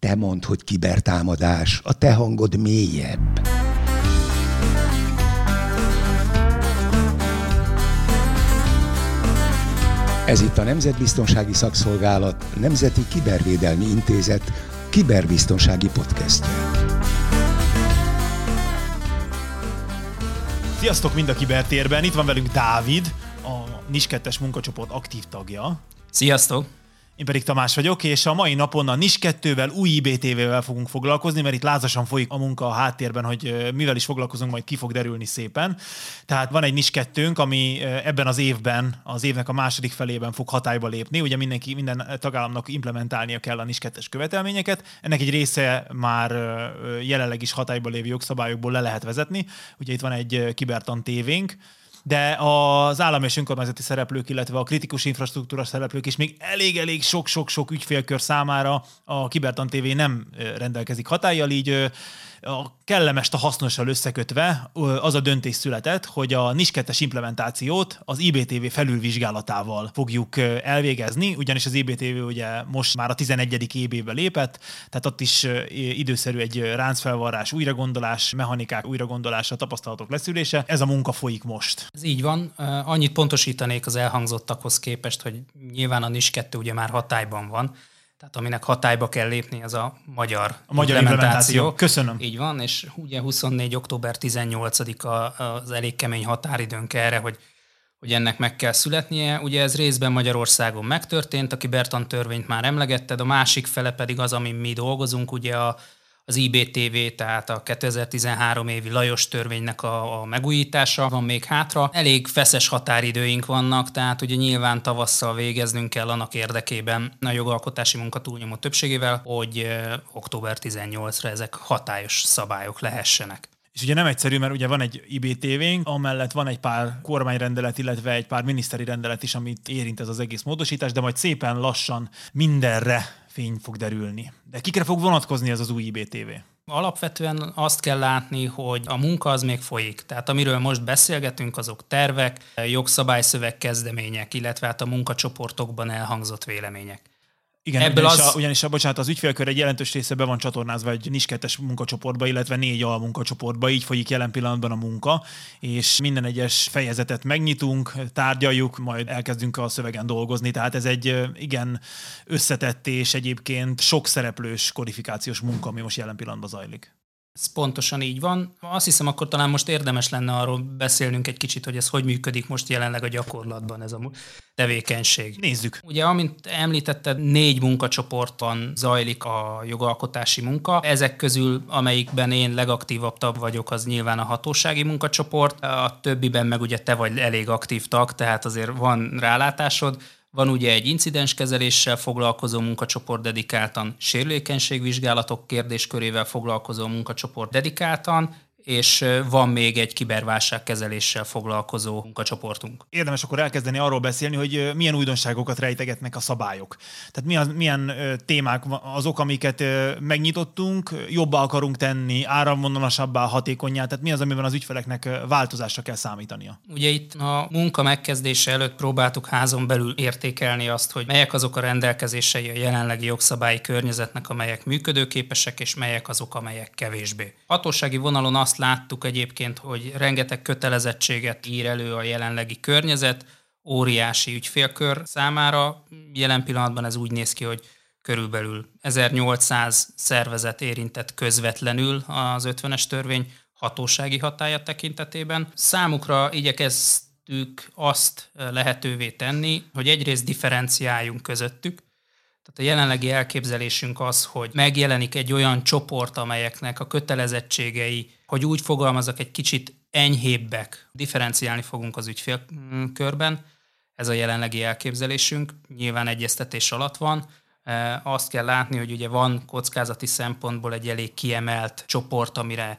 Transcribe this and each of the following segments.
Te mondd, hogy kibertámadás, a te hangod mélyebb. Ez itt a Nemzetbiztonsági Szakszolgálat Nemzeti Kibervédelmi Intézet kiberbiztonsági podcastje. Sziasztok mind a kibertérben, itt van velünk Dávid, a NIS 2 munkacsoport aktív tagja. Sziasztok! Én pedig Tamás vagyok, és a mai napon a NIS 2-vel, új IBTV-vel fogunk foglalkozni, mert itt lázasan folyik a munka a háttérben, hogy mivel is foglalkozunk, majd ki fog derülni szépen. Tehát van egy NIS 2 ami ebben az évben, az évnek a második felében fog hatályba lépni. Ugye mindenki, minden tagállamnak implementálnia kell a NIS 2 követelményeket. Ennek egy része már jelenleg is hatályba lévő jogszabályokból le lehet vezetni. Ugye itt van egy kibertan tévénk, de az állam és önkormányzati szereplők, illetve a kritikus infrastruktúra szereplők is még elég-elég sok-sok-sok ügyfélkör számára a Kibertan TV nem rendelkezik hatállyal, így a kellemest a hasznossal összekötve az a döntés született, hogy a NIS 2 implementációt az IBTV felülvizsgálatával fogjuk elvégezni, ugyanis az IBTV ugye most már a 11. évbe lépett, tehát ott is időszerű egy ráncfelvarrás, újragondolás, mechanikák újragondolása, tapasztalatok leszűrése. Ez a munka folyik most. Ez így van. Annyit pontosítanék az elhangzottakhoz képest, hogy nyilván a NIS 2 ugye már hatályban van, tehát aminek hatályba kell lépni, az a magyar, a magyar implementáció. implementáció. Köszönöm. Így van, és ugye 24. október 18-a az elég kemény határidőnk erre, hogy hogy ennek meg kell születnie. Ugye ez részben Magyarországon megtörtént, a kibertan törvényt már emlegetted, a másik fele pedig az, amin mi dolgozunk, ugye a az IBTV, tehát a 2013 évi Lajos törvénynek a, a megújítása van még hátra. Elég feszes határidőink vannak, tehát ugye nyilván tavasszal végeznünk kell annak érdekében a jogalkotási munka túlnyomó többségével, hogy október 18-ra ezek hatályos szabályok lehessenek. És ugye nem egyszerű, mert ugye van egy IBTV-nk, amellett van egy pár kormányrendelet, illetve egy pár miniszteri rendelet is, amit érint ez az egész módosítás, de majd szépen lassan mindenre fény fog derülni. De kikre fog vonatkozni ez az új IBTV? Alapvetően azt kell látni, hogy a munka az még folyik. Tehát amiről most beszélgetünk, azok tervek, jogszabályszöveg kezdemények, illetve hát a munkacsoportokban elhangzott vélemények. Igen, Ebből ugyanis, az... a, ugyanis a, bocsánat, az ügyfélkör egy jelentős része be van csatornázva egy NIS 2 munkacsoportba, illetve négy almunkacsoportba, így folyik jelen pillanatban a munka, és minden egyes fejezetet megnyitunk, tárgyaljuk, majd elkezdünk a szövegen dolgozni, tehát ez egy igen összetett és egyébként sok szereplős kodifikációs munka, ami most jelen pillanatban zajlik. Ez pontosan így van. Azt hiszem, akkor talán most érdemes lenne arról beszélnünk egy kicsit, hogy ez hogy működik most jelenleg a gyakorlatban ez a tevékenység. Nézzük. Ugye, amint említetted, négy munkacsoportban zajlik a jogalkotási munka. Ezek közül, amelyikben én legaktívabb tag vagyok, az nyilván a hatósági munkacsoport. A többiben meg ugye te vagy elég aktív tag, tehát azért van rálátásod. Van ugye egy incidenskezeléssel foglalkozó munkacsoport dedikáltan, sérülékenységvizsgálatok kérdéskörével foglalkozó munkacsoport dedikáltan, és van még egy kiberválságkezeléssel foglalkozó munkacsoportunk. Érdemes akkor elkezdeni arról beszélni, hogy milyen újdonságokat rejtegetnek a szabályok. Tehát mi az, milyen témák azok, amiket megnyitottunk, jobbá akarunk tenni, áramvonalasabbá, hatékonyá, tehát mi az, amiben az ügyfeleknek változásra kell számítania? Ugye itt a munka megkezdése előtt próbáltuk házon belül értékelni azt, hogy melyek azok a rendelkezései a jelenlegi jogszabályi környezetnek, amelyek működőképesek, és melyek azok, amelyek kevésbé. Hatósági vonalon azt láttuk egyébként, hogy rengeteg kötelezettséget ír elő a jelenlegi környezet, óriási ügyfélkör számára. Jelen pillanatban ez úgy néz ki, hogy körülbelül 1800 szervezet érintett közvetlenül az 50-es törvény hatósági hatája tekintetében. Számukra igyekeztük azt lehetővé tenni, hogy egyrészt differenciáljunk közöttük, tehát a jelenlegi elképzelésünk az, hogy megjelenik egy olyan csoport, amelyeknek a kötelezettségei, hogy úgy fogalmazok, egy kicsit enyhébbek, differenciálni fogunk az ügyfélkörben. Ez a jelenlegi elképzelésünk, nyilván egyeztetés alatt van. E, azt kell látni, hogy ugye van kockázati szempontból egy elég kiemelt csoport, amire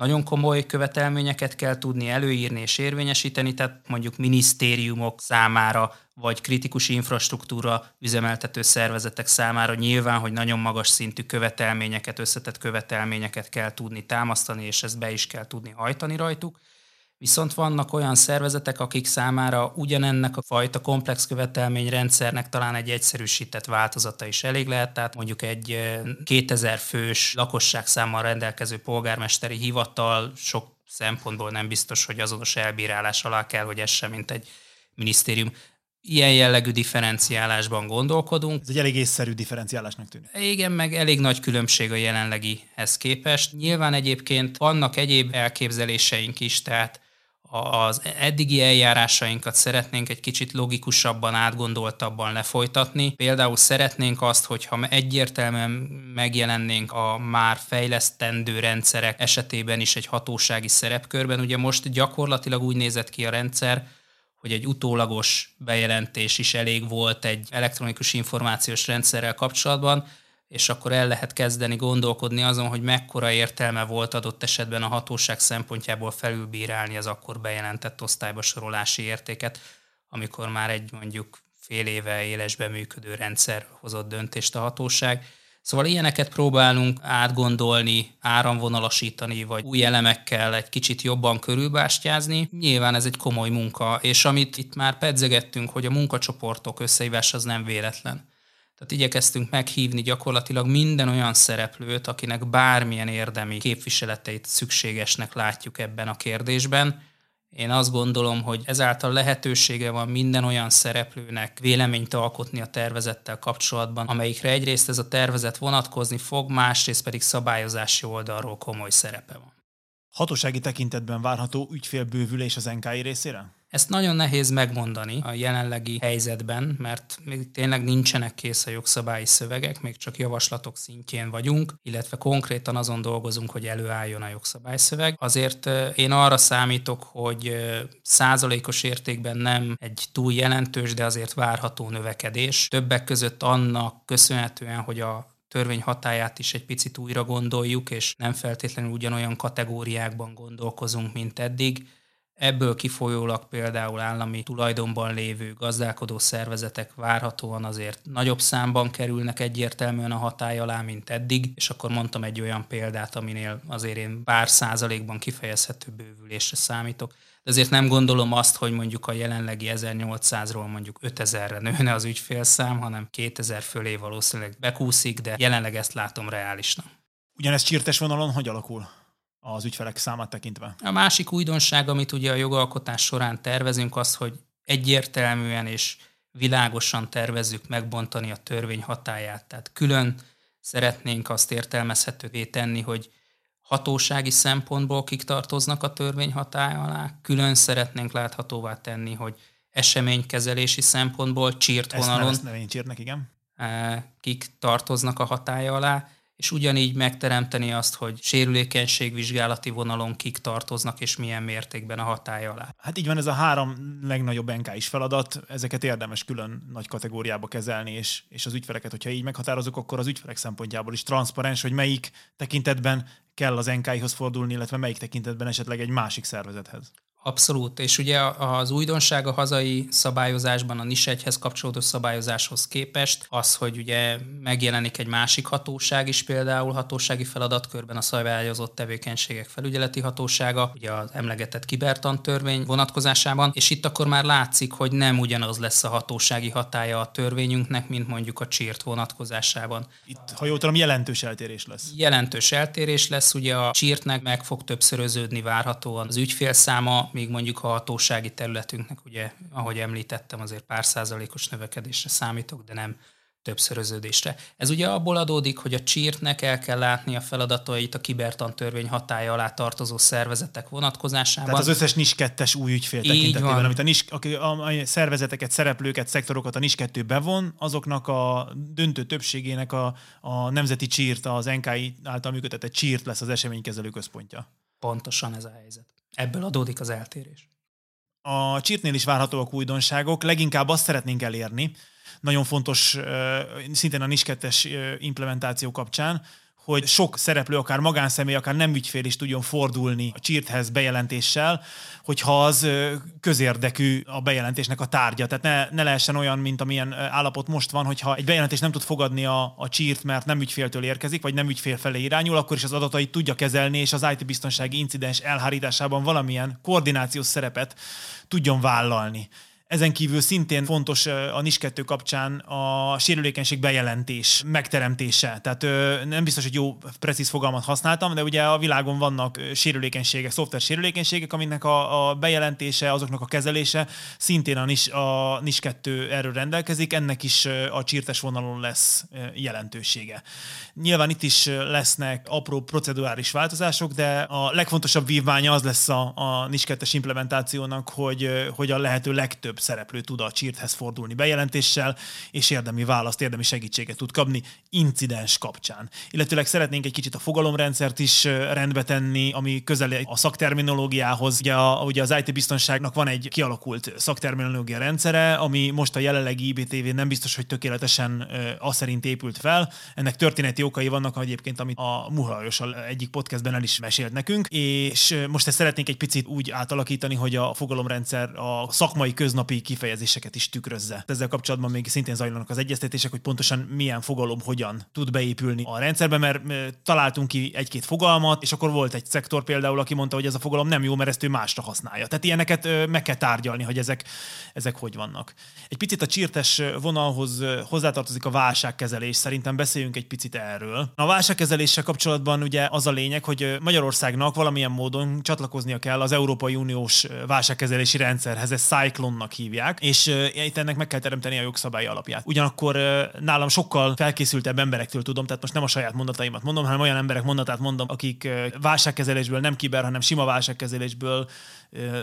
nagyon komoly követelményeket kell tudni előírni és érvényesíteni, tehát mondjuk minisztériumok számára, vagy kritikus infrastruktúra üzemeltető szervezetek számára nyilván, hogy nagyon magas szintű követelményeket, összetett követelményeket kell tudni támasztani, és ezt be is kell tudni hajtani rajtuk. Viszont vannak olyan szervezetek, akik számára ugyanennek a fajta komplex követelményrendszernek talán egy egyszerűsített változata is elég lehet, tehát mondjuk egy 2000 fős lakosságszámmal rendelkező polgármesteri hivatal sok szempontból nem biztos, hogy azonos elbírálás alá kell, hogy ez sem, mint egy minisztérium ilyen jellegű differenciálásban gondolkodunk. Ez egy elég észszerű differenciálásnak tűnik. Igen, meg elég nagy különbség a jelenlegihez képest. Nyilván egyébként vannak egyéb elképzeléseink is, tehát az eddigi eljárásainkat szeretnénk egy kicsit logikusabban, átgondoltabban lefolytatni. Például szeretnénk azt, hogyha egyértelműen megjelennénk a már fejlesztendő rendszerek esetében is egy hatósági szerepkörben. Ugye most gyakorlatilag úgy nézett ki a rendszer, hogy egy utólagos bejelentés is elég volt egy elektronikus információs rendszerrel kapcsolatban, és akkor el lehet kezdeni gondolkodni azon, hogy mekkora értelme volt adott esetben a hatóság szempontjából felülbírálni az akkor bejelentett osztályba sorolási értéket, amikor már egy mondjuk fél éve élesbe működő rendszer hozott döntést a hatóság. Szóval ilyeneket próbálunk átgondolni, áramvonalasítani, vagy új elemekkel egy kicsit jobban körülbástyázni. Nyilván ez egy komoly munka, és amit itt már pedzegettünk, hogy a munkacsoportok összehívás az nem véletlen. Tehát igyekeztünk meghívni gyakorlatilag minden olyan szereplőt, akinek bármilyen érdemi képviseleteit szükségesnek látjuk ebben a kérdésben, én azt gondolom, hogy ezáltal lehetősége van minden olyan szereplőnek véleményt alkotni a tervezettel kapcsolatban, amelyikre egyrészt ez a tervezet vonatkozni fog, másrészt pedig szabályozási oldalról komoly szerepe van. Hatósági tekintetben várható ügyfélbővülés az NKI részére? Ezt nagyon nehéz megmondani a jelenlegi helyzetben, mert még tényleg nincsenek kész a jogszabályi szövegek, még csak javaslatok szintjén vagyunk, illetve konkrétan azon dolgozunk, hogy előálljon a jogszabályszöveg. Azért én arra számítok, hogy százalékos értékben nem egy túl jelentős, de azért várható növekedés. Többek között annak köszönhetően, hogy a törvény hatáját is egy picit újra gondoljuk, és nem feltétlenül ugyanolyan kategóriákban gondolkozunk, mint eddig Ebből kifolyólag például állami tulajdonban lévő gazdálkodó szervezetek várhatóan azért nagyobb számban kerülnek egyértelműen a hatály alá, mint eddig, és akkor mondtam egy olyan példát, aminél azért én pár százalékban kifejezhető bővülésre számítok. De azért nem gondolom azt, hogy mondjuk a jelenlegi 1800-ról mondjuk 5000-re nőne az ügyfélszám, hanem 2000 fölé valószínűleg bekúszik, de jelenleg ezt látom reálisnak. Ugyanez csirtes vonalon hogy alakul? Az ügyfelek számát tekintve. A másik újdonság, amit ugye a jogalkotás során tervezünk, az, hogy egyértelműen és világosan tervezzük megbontani a törvény hatáját. Tehát külön szeretnénk azt értelmezhetővé tenni, hogy hatósági szempontból kik tartoznak a törvény hatája alá, külön szeretnénk láthatóvá tenni, hogy eseménykezelési szempontból csírt vonalon. Ezt nevény igen. Eh, kik tartoznak a hatája alá, és ugyanígy megteremteni azt, hogy sérülékenységvizsgálati vonalon kik tartoznak, és milyen mértékben a hatály alá. Hát így van, ez a három legnagyobb NK is feladat, ezeket érdemes külön nagy kategóriába kezelni, és, és az ügyfeleket, hogyha így meghatározok, akkor az ügyfelek szempontjából is transzparens, hogy melyik tekintetben kell az NK-hoz fordulni, illetve melyik tekintetben esetleg egy másik szervezethez. Abszolút, és ugye az újdonság a hazai szabályozásban a NIS 1 kapcsolódó szabályozáshoz képest az, hogy ugye megjelenik egy másik hatóság is, például hatósági feladatkörben a szabályozott tevékenységek felügyeleti hatósága, ugye az emlegetett kibertan törvény vonatkozásában, és itt akkor már látszik, hogy nem ugyanaz lesz a hatósági hatája a törvényünknek, mint mondjuk a csírt vonatkozásában. Itt, ha jól tudom, jelentős eltérés lesz. Jelentős eltérés lesz, ugye a csírtnek meg fog többszöröződni várhatóan az ügyfélszáma, míg mondjuk a hatósági területünknek, ugye, ahogy említettem, azért pár százalékos növekedésre számítok, de nem többszöröződésre. Ez ugye abból adódik, hogy a csírtnek el kell látni a feladatait a kibertan törvény hatája alá tartozó szervezetek vonatkozásában. Tehát az összes NIS 2 új ügyfél tekintetében, amit a, NIS, a, a szervezeteket, szereplőket, szektorokat a NIS 2 bevon, azoknak a döntő többségének a, a nemzeti csírt, az NKI által működtetett csírt lesz az eseménykezelő központja. Pontosan ez a helyzet. Ebből adódik az eltérés. A csirtnél is várhatóak újdonságok, leginkább azt szeretnénk elérni, nagyon fontos szintén a NIS 2 implementáció kapcsán, hogy sok szereplő, akár magánszemély, akár nem ügyfél is tudjon fordulni a csírthez bejelentéssel, hogyha az közérdekű a bejelentésnek a tárgya. Tehát ne, ne lehessen olyan, mint amilyen állapot most van, hogyha egy bejelentés nem tud fogadni a, a csírt, mert nem ügyféltől érkezik, vagy nem ügyfél felé irányul, akkor is az adatait tudja kezelni, és az IT-biztonsági incidens elhárításában valamilyen koordinációs szerepet tudjon vállalni. Ezen kívül szintén fontos a NIS 2 kapcsán a sérülékenység bejelentés megteremtése. Tehát nem biztos, hogy jó, precíz fogalmat használtam, de ugye a világon vannak sérülékenységek, szoftver sérülékenységek, aminek a, a bejelentése, azoknak a kezelése szintén a NIS, a NIS 2 erről rendelkezik, ennek is a csírtes vonalon lesz jelentősége. Nyilván itt is lesznek apró procedurális változások, de a legfontosabb vívmánya az lesz a, a NIS 2-es implementációnak, hogy, hogy a lehető legtöbb szereplő tud a csírthez fordulni bejelentéssel, és érdemi választ, érdemi segítséget tud kapni incidens kapcsán. Illetőleg szeretnénk egy kicsit a fogalomrendszert is rendbe tenni, ami közel a szakterminológiához. Ugye, a, ugye az IT biztonságnak van egy kialakult szakterminológia rendszere, ami most a jelenlegi IBTV nem biztos, hogy tökéletesen az szerint épült fel. Ennek történeti okai vannak egyébként, amit a Muhajos egyik podcastben el is mesélt nekünk, és most ezt szeretnénk egy picit úgy átalakítani, hogy a fogalomrendszer a szakmai köznap napi kifejezéseket is tükrözze. Ezzel kapcsolatban még szintén zajlanak az egyeztetések, hogy pontosan milyen fogalom hogyan tud beépülni a rendszerbe, mert találtunk ki egy-két fogalmat, és akkor volt egy szektor például, aki mondta, hogy ez a fogalom nem jó, mert ezt ő másra használja. Tehát ilyeneket meg kell tárgyalni, hogy ezek, ezek hogy vannak. Egy picit a csirtes vonalhoz hozzátartozik a válságkezelés, szerintem beszéljünk egy picit erről. A válságkezeléssel kapcsolatban ugye az a lényeg, hogy Magyarországnak valamilyen módon csatlakoznia kell az Európai Uniós válságkezelési rendszerhez, ez Cyclone-nak hívják, és uh, itt ennek meg kell teremteni a jogszabály alapját. Ugyanakkor uh, nálam sokkal felkészültebb emberektől tudom, tehát most nem a saját mondataimat mondom, hanem olyan emberek mondatát mondom, akik uh, válságkezelésből, nem kiber, hanem sima válságkezelésből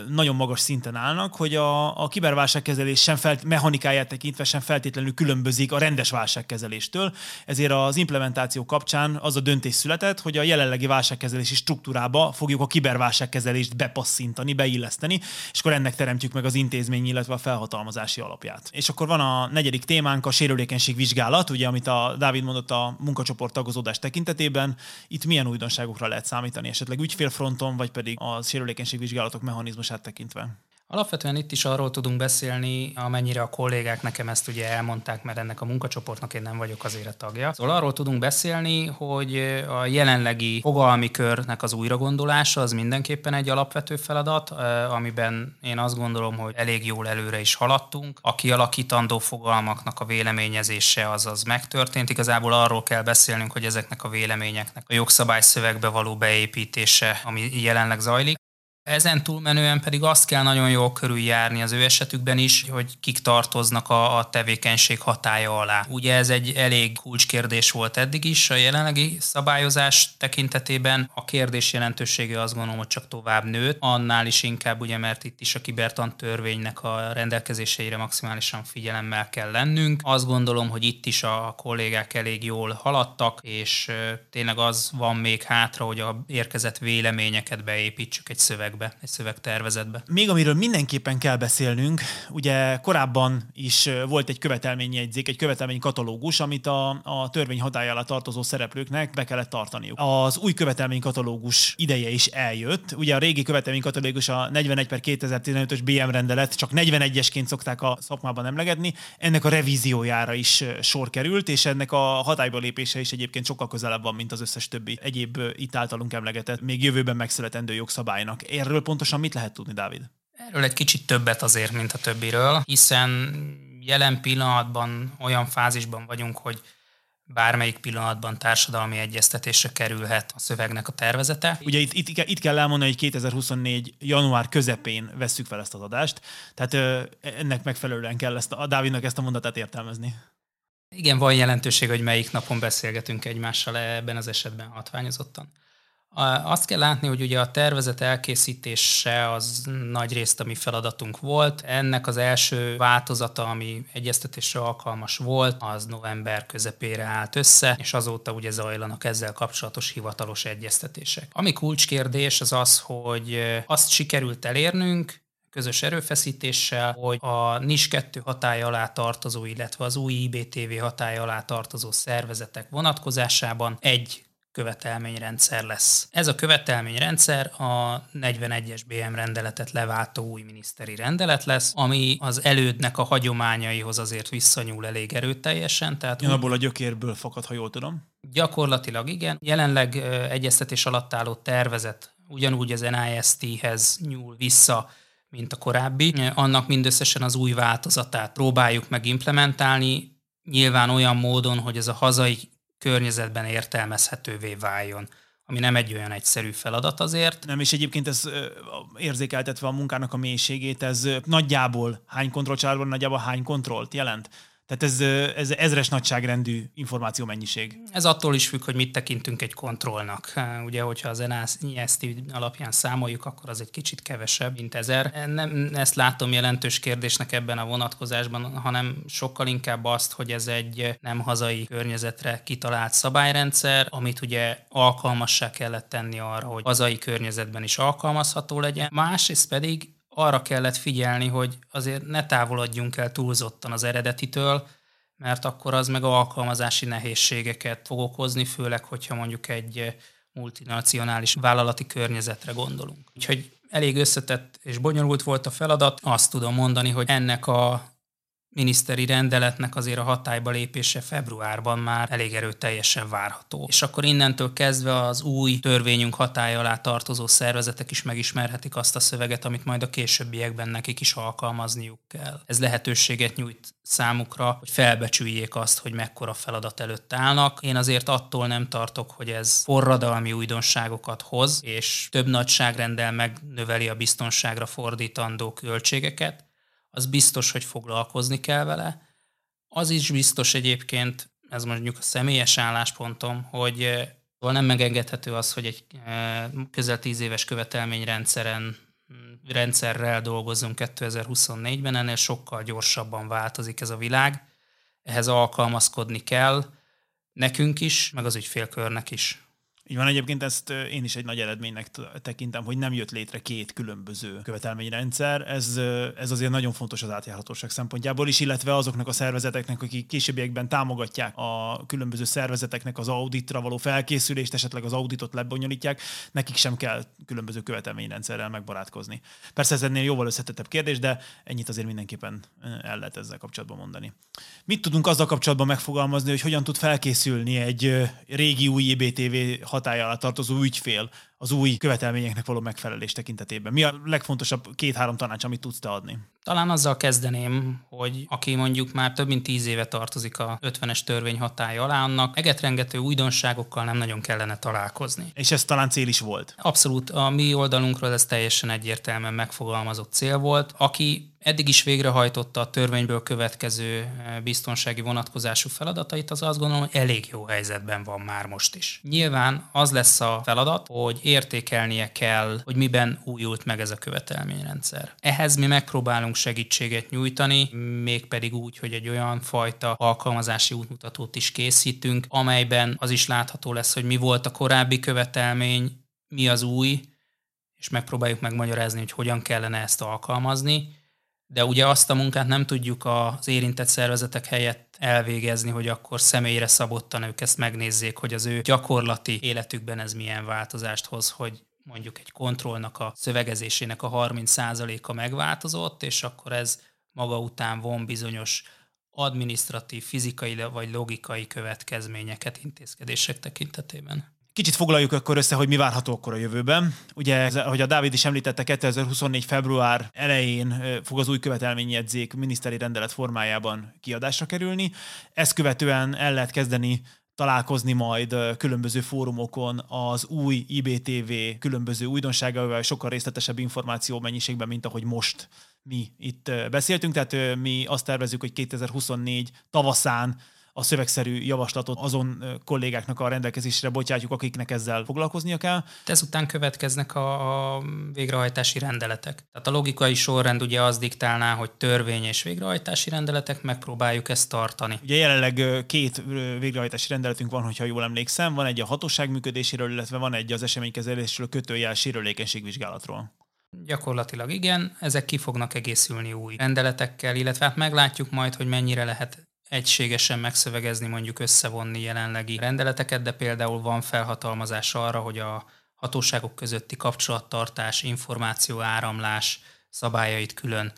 nagyon magas szinten állnak, hogy a, a kiberválságkezelés sem felt, mechanikáját tekintve sem feltétlenül különbözik a rendes válságkezeléstől, ezért az implementáció kapcsán az a döntés született, hogy a jelenlegi válságkezelési struktúrába fogjuk a kiberválságkezelést bepasszintani, beilleszteni, és akkor ennek teremtjük meg az intézmény, illetve a felhatalmazási alapját. És akkor van a negyedik témánk, a sérülékenység vizsgálat, ugye, amit a Dávid mondott a munkacsoport tagozódás tekintetében. Itt milyen újdonságokra lehet számítani, esetleg ügyfélfronton, vagy pedig a sérülékenység vizsgálatok mechanizmusát tekintve. Alapvetően itt is arról tudunk beszélni, amennyire a kollégák nekem ezt ugye elmondták, mert ennek a munkacsoportnak én nem vagyok azért a tagja. Szóval arról tudunk beszélni, hogy a jelenlegi fogalmi körnek az újragondolása az mindenképpen egy alapvető feladat, amiben én azt gondolom, hogy elég jól előre is haladtunk. A kialakítandó fogalmaknak a véleményezése az az megtörtént. Igazából arról kell beszélnünk, hogy ezeknek a véleményeknek a jogszabályszövegbe való beépítése, ami jelenleg zajlik, ezen túlmenően pedig azt kell nagyon jól körüljárni az ő esetükben is, hogy kik tartoznak a, a tevékenység hatája alá. Ugye ez egy elég kulcskérdés volt eddig is a jelenlegi szabályozás tekintetében. A kérdés jelentősége azt gondolom, hogy csak tovább nőtt, annál is inkább, ugye, mert itt is a kibertan törvénynek a rendelkezéseire maximálisan figyelemmel kell lennünk. Azt gondolom, hogy itt is a kollégák elég jól haladtak, és tényleg az van még hátra, hogy a érkezett véleményeket beépítsük egy szövegbe szövegbe, egy szövegtervezetbe. Még amiről mindenképpen kell beszélnünk, ugye korábban is volt egy követelményjegyzék, egy követelménykatalógus, amit a, a törvény hatája alá tartozó szereplőknek be kellett tartaniuk. Az új követelménykatalógus ideje is eljött. Ugye a régi követelménykatalógus a 41 per 2015-ös BM rendelet, csak 41-esként szokták a szakmában emlegetni, ennek a revíziójára is sor került, és ennek a hatályba lépése is egyébként sokkal közelebb van, mint az összes többi egyéb itt általunk emlegetett, még jövőben megszületendő jogszabálynak. Ér Erről pontosan mit lehet tudni, Dávid? Erről egy kicsit többet azért, mint a többiről, hiszen jelen pillanatban olyan fázisban vagyunk, hogy bármelyik pillanatban társadalmi egyeztetésre kerülhet a szövegnek a tervezete. Ugye itt, itt, itt kell elmondani, hogy 2024. január közepén vesszük fel ezt az adást, tehát ö, ennek megfelelően kell ezt a Dávidnak ezt a mondatát értelmezni. Igen, van jelentőség, hogy melyik napon beszélgetünk egymással ebben az esetben hatványozottan. Azt kell látni, hogy ugye a tervezet elkészítése az nagy részt a mi feladatunk volt. Ennek az első változata, ami egyeztetésre alkalmas volt, az november közepére állt össze, és azóta ugye zajlanak ezzel kapcsolatos hivatalos egyeztetések. Ami kulcskérdés az az, hogy azt sikerült elérnünk, közös erőfeszítéssel, hogy a NIS 2 hatája alá tartozó, illetve az új IBTV hatája alá tartozó szervezetek vonatkozásában egy követelményrendszer lesz. Ez a követelményrendszer a 41-es BM rendeletet leváltó új miniszteri rendelet lesz, ami az elődnek a hagyományaihoz azért visszanyúl elég erőteljesen. Tehát Jön abból a gyökérből fakad, ha jól tudom. Gyakorlatilag igen. Jelenleg egyeztetés alatt álló tervezet ugyanúgy az NIST-hez nyúl vissza, mint a korábbi. Annak mindösszesen az új változatát próbáljuk meg implementálni, nyilván olyan módon, hogy ez a hazai környezetben értelmezhetővé váljon ami nem egy olyan egyszerű feladat azért. Nem, és egyébként ez érzékeltetve a munkának a mélységét, ez nagyjából hány kontrollcsárban nagyjából hány kontrollt jelent? Tehát ez, ez ezres nagyságrendű információ mennyiség. Ez attól is függ, hogy mit tekintünk egy kontrollnak. Ugye, hogyha az NST alapján számoljuk, akkor az egy kicsit kevesebb, mint ezer. Nem ezt látom jelentős kérdésnek ebben a vonatkozásban, hanem sokkal inkább azt, hogy ez egy nem hazai környezetre kitalált szabályrendszer, amit ugye alkalmassá kellett tenni arra, hogy hazai környezetben is alkalmazható legyen. Másrészt pedig arra kellett figyelni, hogy azért ne távolodjunk el túlzottan az eredetitől, mert akkor az meg alkalmazási nehézségeket fog okozni, főleg, hogyha mondjuk egy multinacionális vállalati környezetre gondolunk. Úgyhogy elég összetett és bonyolult volt a feladat. Azt tudom mondani, hogy ennek a miniszteri rendeletnek azért a hatályba lépése februárban már elég erőteljesen várható. És akkor innentől kezdve az új törvényünk hatája alá tartozó szervezetek is megismerhetik azt a szöveget, amit majd a későbbiekben nekik is alkalmazniuk kell. Ez lehetőséget nyújt számukra, hogy felbecsüljék azt, hogy mekkora feladat előtt állnak. Én azért attól nem tartok, hogy ez forradalmi újdonságokat hoz, és több nagyságrendel megnöveli a biztonságra fordítandó költségeket, az biztos, hogy foglalkozni kell vele. Az is biztos egyébként, ez mondjuk a személyes álláspontom, hogy eh, nem megengedhető az, hogy egy eh, közel tíz éves követelményrendszeren mm, rendszerrel dolgozunk 2024-ben, ennél sokkal gyorsabban változik ez a világ. Ehhez alkalmazkodni kell, nekünk is, meg az ügyfélkörnek is. Így van, egyébként ezt én is egy nagy eredménynek tekintem, hogy nem jött létre két különböző követelményrendszer. Ez, ez azért nagyon fontos az átjárhatóság szempontjából is, illetve azoknak a szervezeteknek, akik későbbiekben támogatják a különböző szervezeteknek az auditra való felkészülést, esetleg az auditot lebonyolítják, nekik sem kell különböző követelményrendszerrel megbarátkozni. Persze ez ennél jóval összetettebb kérdés, de ennyit azért mindenképpen el lehet ezzel kapcsolatban mondani. Mit tudunk azzal kapcsolatban megfogalmazni, hogy hogyan tud felkészülni egy régi új IBTV hatája alá tartozó ügyfél az új követelményeknek való megfelelés tekintetében? Mi a legfontosabb két-három tanács, amit tudsz te adni? Talán azzal kezdeném, hogy aki mondjuk már több mint tíz éve tartozik a 50-es törvény hatája alá, annak egetrengető újdonságokkal nem nagyon kellene találkozni. És ez talán cél is volt? Abszolút. A mi oldalunkról ez teljesen egyértelműen megfogalmazott cél volt. Aki eddig is végrehajtotta a törvényből következő eh, biztonsági vonatkozású feladatait, az azt gondolom, hogy elég jó helyzetben van már most is. Nyilván az lesz a feladat, hogy értékelnie kell, hogy miben újult meg ez a követelményrendszer. Ehhez mi megpróbálunk segítséget nyújtani, mégpedig úgy, hogy egy olyan fajta alkalmazási útmutatót is készítünk, amelyben az is látható lesz, hogy mi volt a korábbi követelmény, mi az új, és megpróbáljuk megmagyarázni, hogy hogyan kellene ezt alkalmazni de ugye azt a munkát nem tudjuk az érintett szervezetek helyett elvégezni, hogy akkor személyre szabottan ők ezt megnézzék, hogy az ő gyakorlati életükben ez milyen változást hoz, hogy mondjuk egy kontrollnak a szövegezésének a 30%-a megváltozott, és akkor ez maga után von bizonyos administratív, fizikai vagy logikai következményeket intézkedések tekintetében. Kicsit foglaljuk akkor össze, hogy mi várható akkor a jövőben. Ugye, ahogy a Dávid is említette, 2024. február elején fog az új követelményjegyzék miniszteri rendelet formájában kiadásra kerülni. Ezt követően el lehet kezdeni találkozni majd különböző fórumokon az új IBTV különböző újdonságaival, sokkal részletesebb információ mennyiségben, mint ahogy most mi itt beszéltünk. Tehát mi azt tervezzük, hogy 2024 tavaszán a szövegszerű javaslatot azon kollégáknak a rendelkezésre bocsátjuk, akiknek ezzel foglalkoznia kell. Ezután következnek a, a végrehajtási rendeletek. Tehát a logikai sorrend ugye az diktálná, hogy törvény és végrehajtási rendeletek, megpróbáljuk ezt tartani. Ugye jelenleg két végrehajtási rendeletünk van, hogyha jól emlékszem, van egy a hatóság működéséről, illetve van egy az eseménykezelésről kötőjel sérülékenységvizsgálatról. Gyakorlatilag igen, ezek ki fognak egészülni új rendeletekkel, illetve hát meglátjuk majd, hogy mennyire lehet egységesen megszövegezni, mondjuk összevonni jelenlegi rendeleteket, de például van felhatalmazás arra, hogy a hatóságok közötti kapcsolattartás, információ áramlás szabályait külön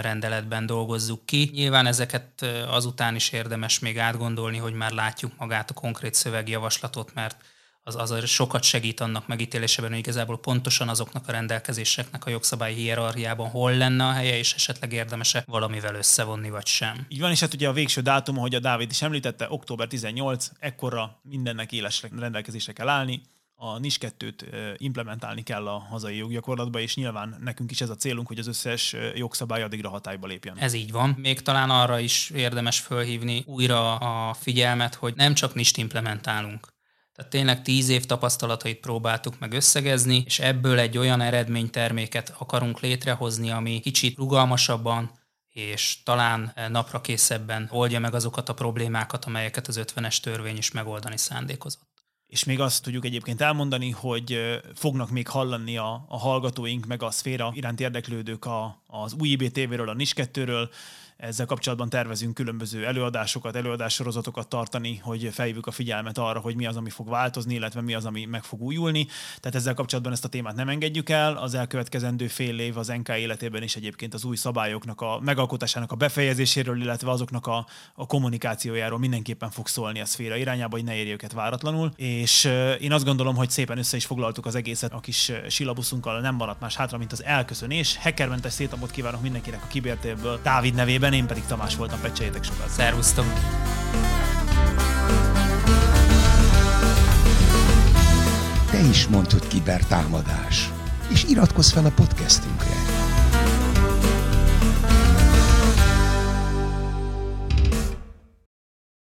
rendeletben dolgozzuk ki. Nyilván ezeket azután is érdemes még átgondolni, hogy már látjuk magát a konkrét szövegjavaslatot, mert az, az sokat segít annak megítélésében, hogy igazából pontosan azoknak a rendelkezéseknek a jogszabályi hierarchiában hol lenne a helye, és esetleg érdemese valamivel összevonni, vagy sem. Így van, és hát ugye a végső dátum, hogy a Dávid is említette, október 18, ekkorra mindennek éles rendelkezésre kell állni, a NIS 2-t implementálni kell a hazai joggyakorlatba, és nyilván nekünk is ez a célunk, hogy az összes jogszabály addigra hatályba lépjen. Ez így van. Még talán arra is érdemes fölhívni újra a figyelmet, hogy nem csak NIS-t implementálunk. Tehát tényleg tíz év tapasztalatait próbáltuk meg összegezni, és ebből egy olyan eredményterméket akarunk létrehozni, ami kicsit rugalmasabban, és talán napra készebben oldja meg azokat a problémákat, amelyeket az 50-es törvény is megoldani szándékozott. És még azt tudjuk egyébként elmondani, hogy fognak még hallani a, a hallgatóink, meg a szféra iránt érdeklődők a, az új IBTV-ről, a NIS 2-ről, ezzel kapcsolatban tervezünk különböző előadásokat, előadássorozatokat tartani, hogy felhívjuk a figyelmet arra, hogy mi az, ami fog változni, illetve mi az, ami meg fog újulni. Tehát ezzel kapcsolatban ezt a témát nem engedjük el. Az elkövetkezendő fél év az NK életében is egyébként az új szabályoknak a megalkotásának a befejezéséről, illetve azoknak a, a kommunikációjáról mindenképpen fog szólni a szféra irányába, hogy ne érje őket váratlanul. És én azt gondolom, hogy szépen össze is foglaltuk az egészet a kis silabuszunkkal, nem maradt más hátra, mint az elköszönés. Hackermentes szétapot kívánok mindenkinek a kibértélből Dávid nevében nevében, én pedig Tamás voltam, pecseljétek sokat. Szervusztok! Te is mondtad kibertámadás, és iratkozz fel a podcastünkre.